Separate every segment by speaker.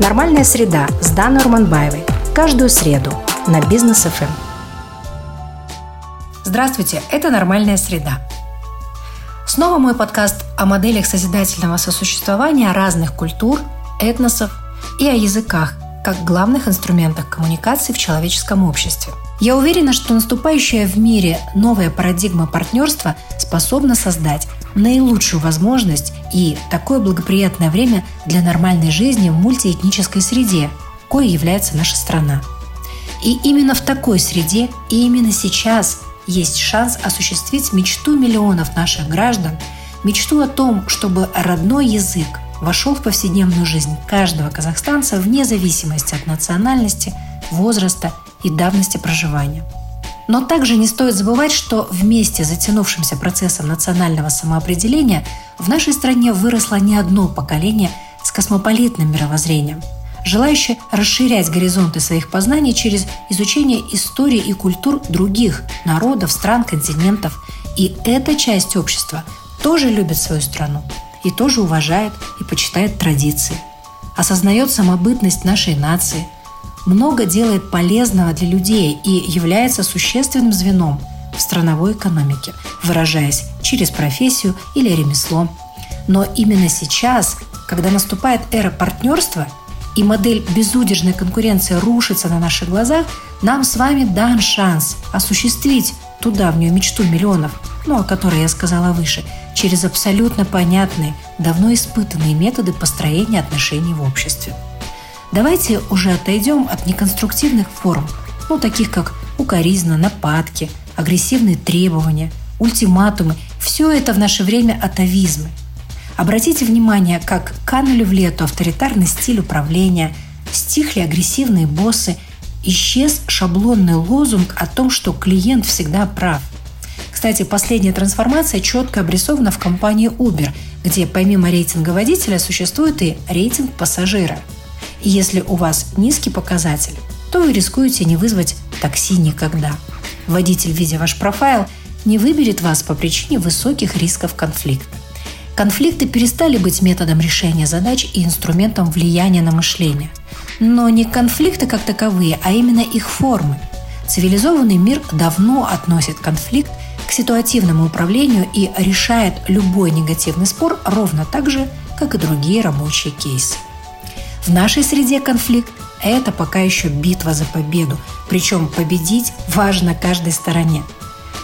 Speaker 1: Нормальная среда с Даной Урманбаевой. Каждую среду на Бизнес ФМ. Здравствуйте, это «Нормальная среда». Снова мой подкаст о моделях созидательного сосуществования разных культур, этносов и о языках, как главных инструментах коммуникации в человеческом обществе. Я уверена, что наступающая в мире новая парадигма партнерства способна создать наилучшую возможность и такое благоприятное время для нормальной жизни в мультиэтнической среде, кое является наша страна. И именно в такой среде и именно сейчас есть шанс осуществить мечту миллионов наших граждан, мечту о том, чтобы родной язык вошел в повседневную жизнь каждого казахстанца вне зависимости от национальности, возраста и давности проживания. Но также не стоит забывать, что вместе с затянувшимся процессом национального самоопределения в нашей стране выросло не одно поколение с космополитным мировоззрением, желающее расширять горизонты своих познаний через изучение истории и культур других народов, стран, континентов. И эта часть общества тоже любит свою страну и тоже уважает и почитает традиции, осознает самобытность нашей нации, много делает полезного для людей и является существенным звеном в страновой экономике, выражаясь через профессию или ремесло. Но именно сейчас, когда наступает эра партнерства и модель безудержной конкуренции рушится на наших глазах, нам с вами дан шанс осуществить ту давнюю мечту миллионов, ну, о которой я сказала выше – через абсолютно понятные, давно испытанные методы построения отношений в обществе. Давайте уже отойдем от неконструктивных форм, ну, таких как укоризна, нападки, агрессивные требования, ультиматумы. Все это в наше время атовизмы. Обратите внимание, как канули в лету авторитарный стиль управления, стихли агрессивные боссы, исчез шаблонный лозунг о том, что клиент всегда прав – кстати, последняя трансформация четко обрисована в компании Uber, где помимо рейтинга водителя существует и рейтинг пассажира. И если у вас низкий показатель, то вы рискуете не вызвать такси никогда. Водитель, видя ваш профайл, не выберет вас по причине высоких рисков конфликта. Конфликты перестали быть методом решения задач и инструментом влияния на мышление. Но не конфликты как таковые, а именно их формы. Цивилизованный мир давно относит конфликт к ситуативному управлению и решает любой негативный спор ровно так же, как и другие рабочие кейсы. В нашей среде конфликт – это пока еще битва за победу, причем победить важно каждой стороне.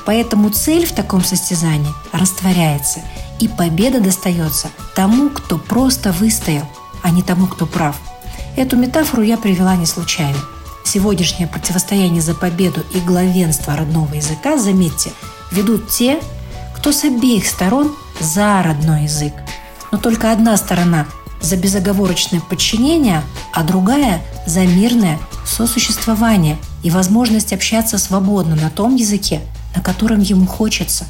Speaker 1: Поэтому цель в таком состязании растворяется, и победа достается тому, кто просто выстоял, а не тому, кто прав. Эту метафору я привела не случайно. Сегодняшнее противостояние за победу и главенство родного языка, заметьте, ведут те, кто с обеих сторон за родной язык. Но только одна сторона за безоговорочное подчинение, а другая за мирное сосуществование и возможность общаться свободно на том языке, на котором ему хочется.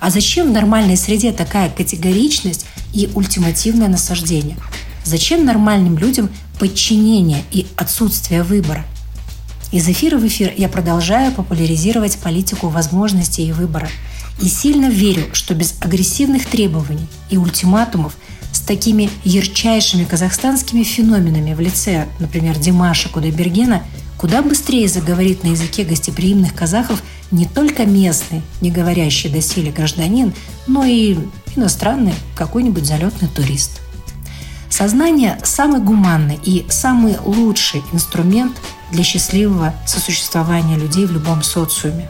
Speaker 1: А зачем в нормальной среде такая категоричность и ультимативное насаждение? Зачем нормальным людям подчинение и отсутствие выбора? Из эфира в эфир я продолжаю популяризировать политику возможностей и выбора. И сильно верю, что без агрессивных требований и ультиматумов такими ярчайшими казахстанскими феноменами в лице, например, Димаша Кудайбергена, куда быстрее заговорит на языке гостеприимных казахов не только местный, не говорящий доселе гражданин, но и иностранный какой-нибудь залетный турист. Сознание – самый гуманный и самый лучший инструмент для счастливого сосуществования людей в любом социуме.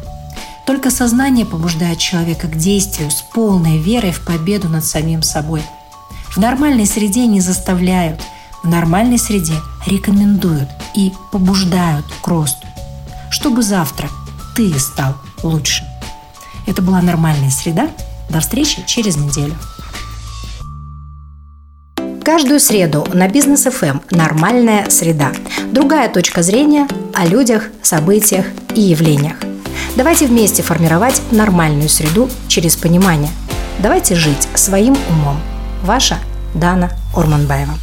Speaker 1: Только сознание побуждает человека к действию с полной верой в победу над самим собой. В нормальной среде не заставляют, в нормальной среде рекомендуют и побуждают к росту, чтобы завтра ты стал лучше. Это была нормальная среда. До встречи через неделю. Каждую среду на Бизнес ФМ «Нормальная среда». Другая точка зрения о людях, событиях и явлениях. Давайте вместе формировать нормальную среду через понимание. Давайте жить своим умом. Ваша Дана Орманбаева.